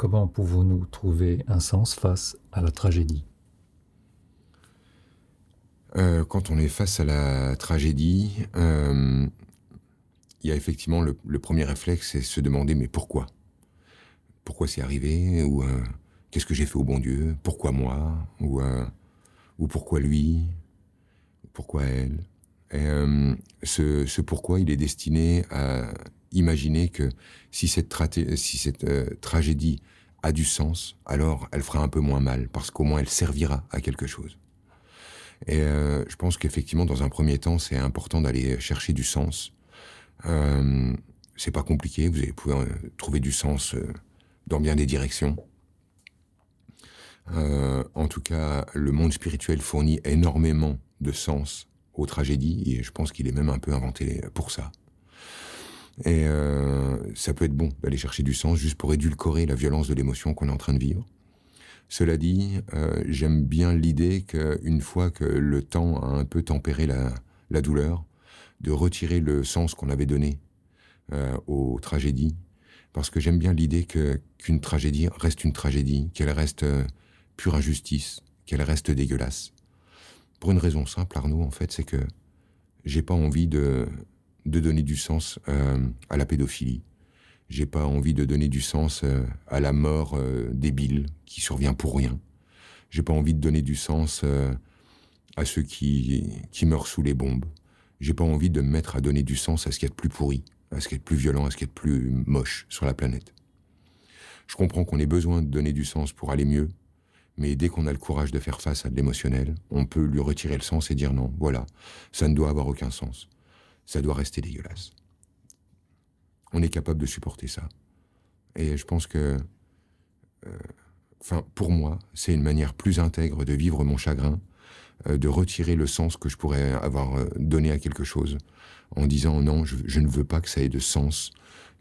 comment pouvons-nous trouver un sens face à la tragédie? Euh, Quand on est face à la tragédie, euh, il y a effectivement le, premier réflexe, c'est se demander mais pourquoi? Pourquoi c'est arrivé? Ou euh, qu'est-ce que j'ai fait au bon Dieu? Pourquoi moi? Ou, ou pourquoi lui? Pourquoi elle? Ce, ce pourquoi, il est destiné à imaginer que si cette, euh, tragédie a du sens, alors elle fera un peu moins mal, parce qu'au moins elle servira à quelque chose. Et euh, je pense qu'effectivement, dans un premier temps, c'est important d'aller chercher du sens. Euh, c'est pas compliqué, vous allez pouvoir trouver du sens dans bien des directions. en tout cas, le monde spirituel fournit énormément de sens aux tragédies, et je pense qu'il est même un peu inventé pour ça. Et euh, ça peut être bon d'aller chercher du sens juste pour édulcorer la violence de l'émotion qu'on est en train de vivre. Cela dit, euh, j'aime bien l'idée qu'une fois que le temps a un peu tempéré la, la douleur, de retirer le sens qu'on avait donné euh, aux tragédies, parce que j'aime bien l'idée que qu'une tragédie reste une tragédie, qu'elle reste euh, pure injustice, qu'elle reste dégueulasse. Pour une raison simple, Arnaud, en fait, c'est que j'ai pas envie de de donner du sens euh, à la pédophilie. J'ai pas envie de donner du sens euh, à la mort euh, débile qui survient pour rien. J'ai pas envie de donner du sens à ceux qui, qui meurent sous les bombes. J'ai pas envie de me mettre à donner du sens à ce qui est plus pourri, à ce qui est plus violent, à ce qui est plus moche sur la planète. Je comprends qu'on ait besoin de donner du sens pour aller mieux, mais dès qu'on a le courage de faire face à de l'émotionnel, on peut lui retirer le sens et dire non, voilà, ça ne doit avoir aucun sens ça doit rester dégueulasse. On est capable de supporter ça. Et je pense que, euh, enfin, pour moi, c'est une manière plus intègre de vivre mon chagrin, euh, de retirer le sens que je pourrais avoir euh, donné à quelque chose, en disant non, je, ne veux pas que ça ait de sens,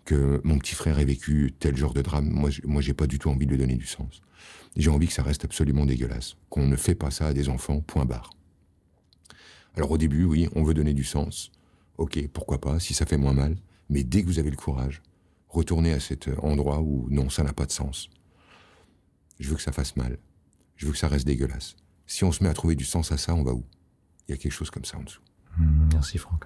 que mon petit frère ait vécu tel genre de drame. Moi, moi, j'ai pas du tout envie de lui donner du sens. J'ai envie que ça reste absolument dégueulasse, qu'on ne fait pas ça à des enfants. Point barre. Alors au début, oui, on veut donner du sens ok, pourquoi pas, si ça fait moins mal, mais dès que vous avez le courage, retournez à cet endroit où non, ça n'a pas de sens. Je veux que ça fasse mal. Je veux que ça reste dégueulasse. Si on se met à trouver du sens à ça, on va où? Il y a quelque chose comme ça en dessous. Mmh, merci Franck.